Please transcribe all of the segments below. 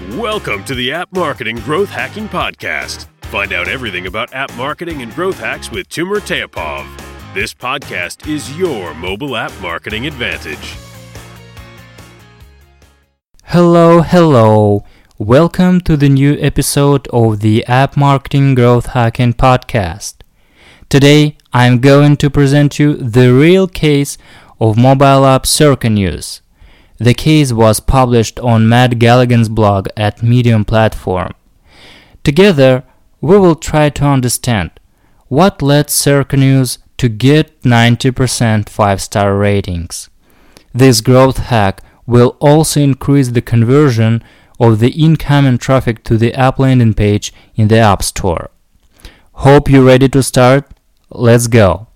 Welcome to the App Marketing Growth Hacking Podcast. Find out everything about app marketing and growth hacks with Timur Teapov. This podcast is your mobile app marketing advantage. Hello, hello. Welcome to the new episode of the App Marketing Growth Hacking Podcast. Today, I'm going to present you the real case of mobile app Circa News. The case was published on Matt Galligan's blog at Medium platform. Together, we will try to understand what led Circa News to get 90% 5-star ratings. This growth hack will also increase the conversion of the incoming traffic to the app landing page in the App Store. Hope you're ready to start. Let's go.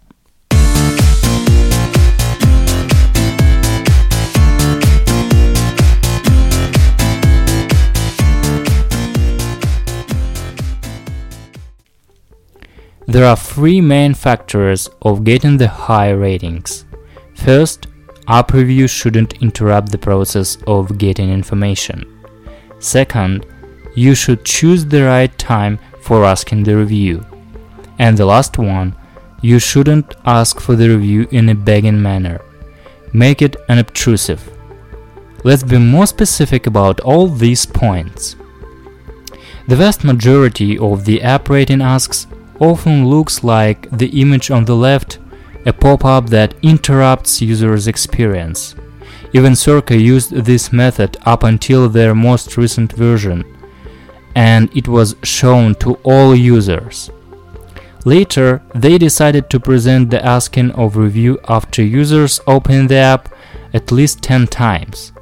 There are three main factors of getting the high ratings. First, app review shouldn't interrupt the process of getting information. Second, you should choose the right time for asking the review. And the last one, you shouldn't ask for the review in a begging manner. Make it unobtrusive. Let's be more specific about all these points. The vast majority of the app rating asks often looks like the image on the left, a pop-up that interrupts user's experience. Even Circa used this method up until their most recent version, and it was shown to all users. Later, they decided to present the asking of review after users open the app at least 10 times,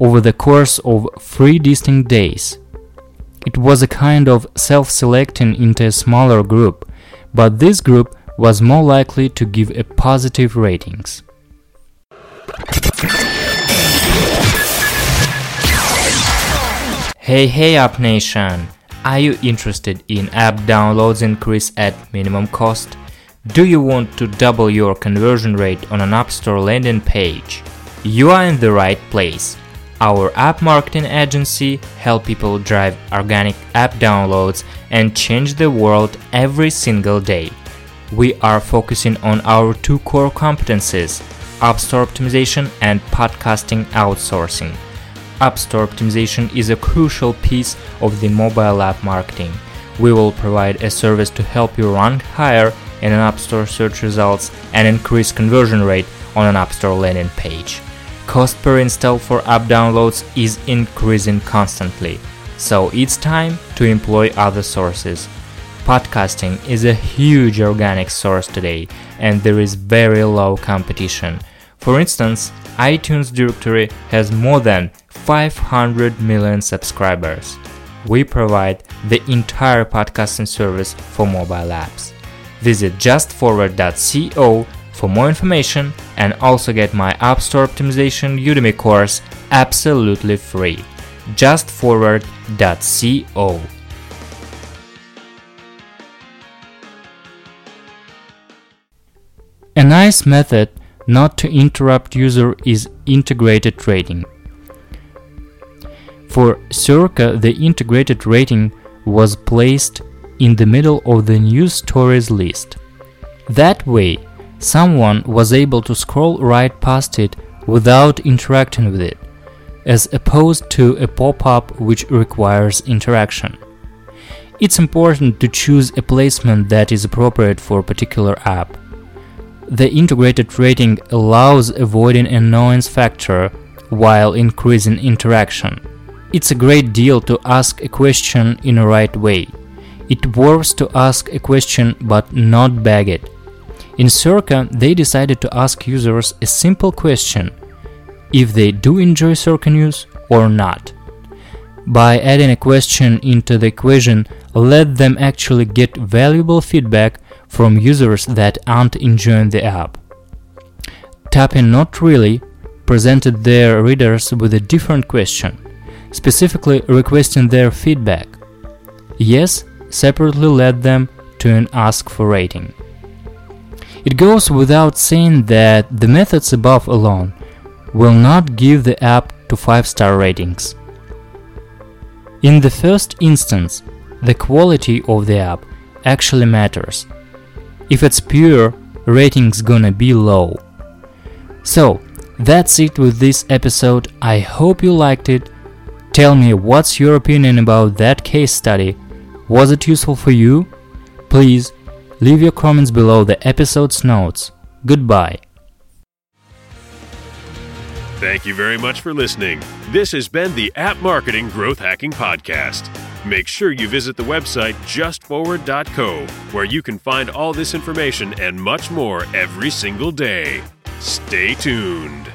over the course of 3 distinct days. It was a kind of self-selecting into a smaller group, but this group was more likely to give a positive ratings. Hey hey App Nation! Are you interested in app downloads increase at minimum cost? Do you want to double your conversion rate on an App Store landing page? You are in the right place. Our app marketing agency help people drive organic app downloads and change the world every single day. We are focusing on our two core competencies, App Store optimization and podcasting outsourcing. App Store optimization is a crucial piece of the mobile app marketing. We will provide a service to help you rank higher in an App Store search results and increase conversion rate on an App Store landing page. Cost per install for app downloads is increasing constantly, so it's time to employ other sources. Podcasting is a huge organic source today, and there is very low competition. For instance, iTunes directory has more than 500 million subscribers. We provide the entire podcasting service for mobile apps. Visit justforward.co for more information and also get my App Store Optimization Udemy course absolutely free. justforward.co A nice method not to interrupt user is integrated rating. For Circa, the integrated rating was placed in the middle of the news stories list. That way, someone was able to scroll right past it without interacting with it, as opposed to a pop-up which requires interaction. It's important to choose a placement that is appropriate for a particular app. The integrated rating allows avoiding annoyance factor while increasing interaction. It's a great deal to ask a question in a right way. It works to ask a question but not beg it. In Circa, they decided to ask users a simple question if they do enjoy Circa news or not. By adding a question into the equation, let them actually get valuable feedback from users that aren't enjoying the app. Tapping Not Really presented their readers with a different question, specifically requesting their feedback. Yes separately led them to an ask for rating. It goes without saying that the methods above alone will not give the app to 5 star ratings. In the first instance, the quality of the app actually matters. If it's pure, rating's gonna be low. So, that's it with this episode. I hope you liked it. Tell me what's your opinion about that case study. Was it useful for you? Please leave your comments below the episode's notes. Goodbye. Thank you very much for listening. This has been the App Marketing Growth Hacking Podcast. Make sure you visit the website justforward.co, where you can find all this information and much more every single day. Stay tuned.